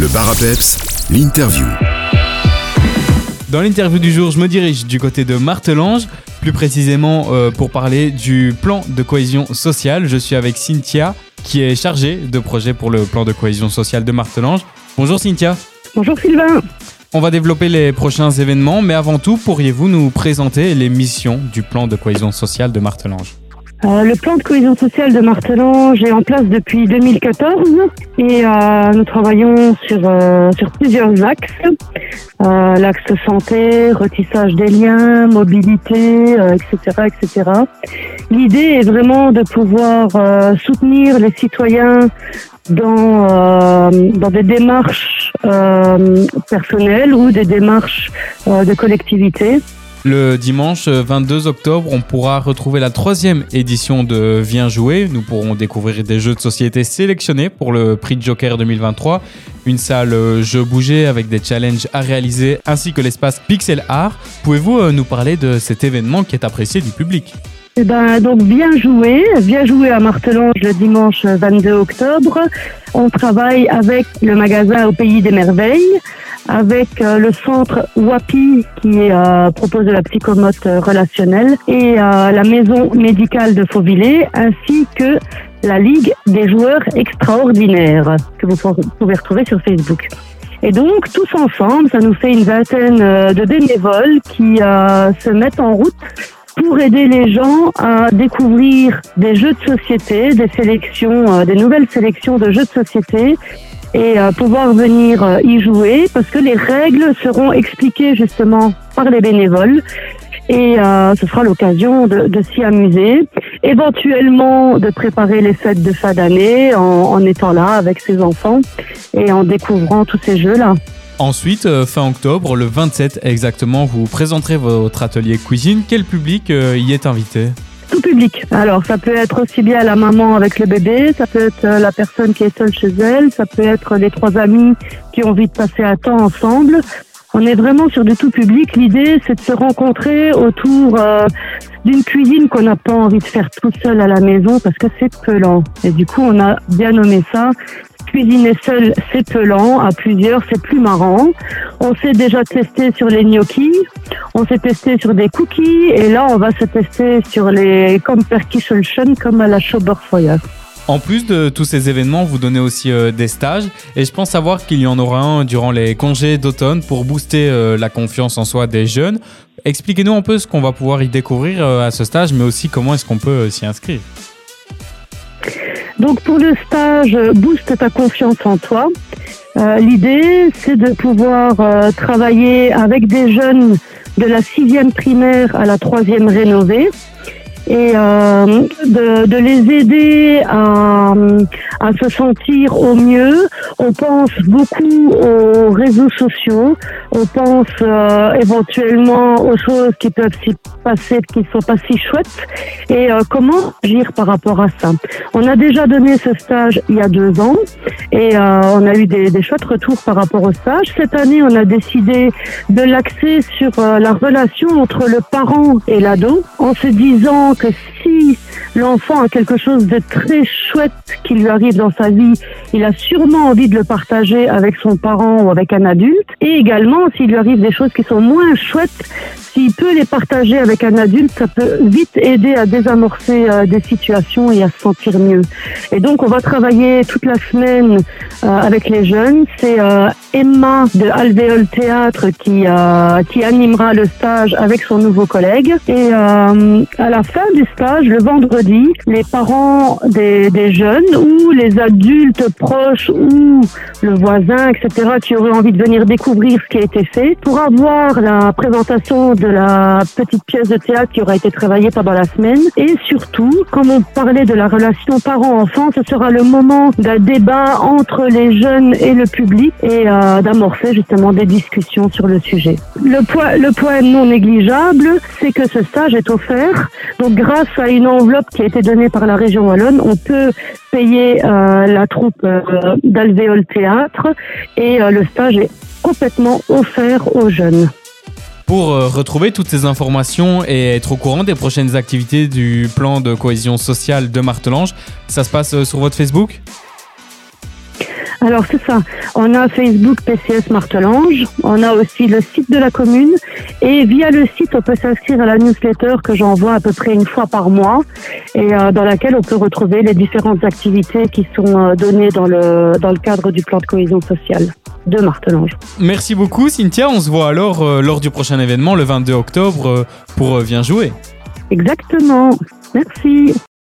Le bar à peps, l'interview. Dans l'interview du jour, je me dirige du côté de Martelange, plus précisément euh, pour parler du plan de cohésion sociale. Je suis avec Cynthia, qui est chargée de projet pour le plan de cohésion sociale de Martelange. Bonjour Cynthia. Bonjour Sylvain. On va développer les prochains événements, mais avant tout, pourriez-vous nous présenter les missions du plan de cohésion sociale de Martelange? Euh, le plan de cohésion sociale de Martelange est en place depuis 2014 et euh, nous travaillons sur, euh, sur plusieurs axes. Euh, L'axe santé, retissage des liens, mobilité, etc. etc. L'idée est vraiment de pouvoir soutenir les citoyens dans, dans des démarches personnelles ou des démarches de collectivité. Le dimanche 22 octobre, on pourra retrouver la troisième édition de Viens jouer. Nous pourrons découvrir des jeux de société sélectionnés pour le prix Joker 2023, une salle euh, jeux bouger avec des challenges à réaliser, ainsi que l'espace Pixel Art. Pouvez-vous euh, nous parler de cet événement qui est apprécié du public? Eh ben, donc bien joué, bien joué à Martelange le dimanche 22 octobre. On travaille avec le magasin au Pays des Merveilles, avec euh, le centre WAPI qui euh, propose de la psychomote euh, relationnelle et euh, la maison médicale de Fauvillers, ainsi que la Ligue des joueurs extraordinaires que vous pouvez retrouver sur Facebook. Et donc, tous ensemble, ça nous fait une vingtaine euh, de bénévoles qui se mettent en route pour aider les gens à découvrir des jeux de société, des sélections, des nouvelles sélections de jeux de société et euh, pouvoir venir euh, y jouer parce que les règles seront expliquées justement par les bénévoles et euh, ce sera l'occasion de, de s'y amuser, éventuellement de préparer les fêtes de fin d'année en, en étant là avec ses enfants et en découvrant tous ces jeux-là. Ensuite, euh, fin octobre, le 27 exactement, vous présenterez votre atelier cuisine. Quel public y est invité? Tout public. Alors, ça peut être aussi bien la maman avec le bébé, ça peut être euh, la personne qui est seule chez elle, ça peut être les trois amis qui ont envie de passer un temps ensemble. On est vraiment sur du tout public. L'idée, c'est de se rencontrer autour euh, d'une cuisine qu'on n'a pas envie de faire tout seul à la maison parce que c'est pelant. Et du coup, on a bien nommé ça. Cuisiner seul, c'est pelant. À plusieurs, c'est plus marrant. On s'est déjà testé sur les gnocchis. On s'est testé sur des cookies. Et là, on va se tester sur les percussion comme à la Schoberfeuer. En plus de tous ces événements, vous donnez aussi euh, des stages et je pense savoir qu'il y en aura un durant les congés d'automne pour booster euh, la confiance en soi des jeunes. Expliquez-nous un peu ce qu'on va pouvoir y découvrir euh, à ce stage, mais aussi comment est-ce qu'on peut s'y inscrire. Donc pour le stage Booste ta confiance en toi, l'idée c'est de pouvoir travailler avec des jeunes de la sixième primaire à la troisième rénovée et euh, de, de les aider à, à se sentir au mieux. On pense beaucoup aux réseaux sociaux, on pense euh, éventuellement aux choses qui peuvent s'y passer, qui ne sont pas si chouettes, et euh, comment agir par rapport à ça? On a déjà donné ce stage il y a deux ans, et euh, on a eu des, des chouettes retours par rapport au stage. Cette année, on a décidé de l'axer sur euh, la relation entre le parent et l'ado, en se disant que si l'enfant a quelque chose de très chouette qui lui arrive dans sa vie, il a sûrement envie de le partager avec son parent ou avec un adulte. Et également, s'il lui arrive des choses qui sont moins chouettes, s'il peut les partager avec un adulte, ça peut vite aider à désamorcer euh, des situations et à se sentir mieux. Et donc, on va travailler toute la semaine euh, avec les jeunes. C'est euh, Emma de Alvéole Théâtre qui, qui animera le stage avec son nouveau collègue. Et à la fin du stage, le vendredi, les parents des, des jeunes ou les adultes proches ou le voisin, etc., qui auraient envie de venir découvrir ce qui a été fait, pour avoir la présentation de la petite pièce de théâtre qui aura été travaillée pendant la semaine. Et surtout, comme on parlait de la relation parent-enfant, ce sera le moment d'un débat entre les jeunes et le public et euh, d'amorcer justement des discussions sur le sujet. Le point, le point non négligeable, c'est que ce stage est offert. Donc grâce à une enveloppe qui a été donnée par la région Wallonne, on peut payer euh, la troupe euh, d'Alvéole Théâtre et euh, le stage est complètement offert aux jeunes. Pour euh, retrouver toutes ces informations et être au courant des prochaines activités du plan de cohésion sociale de Martelange, ça se passe sur votre Facebook? Alors c'est ça. On a Facebook PCS Martelange. On a aussi le site de la commune. Et via le site, on peut s'inscrire à la newsletter que j'envoie à peu près une fois par mois et euh, dans laquelle on peut retrouver les différentes activités qui sont euh, données dans le, dans le cadre du plan de cohésion sociale de Martelange. Merci beaucoup Cynthia. On se voit alors euh, lors du prochain événement le 22 octobre pour Viens jouer. Exactement. Merci.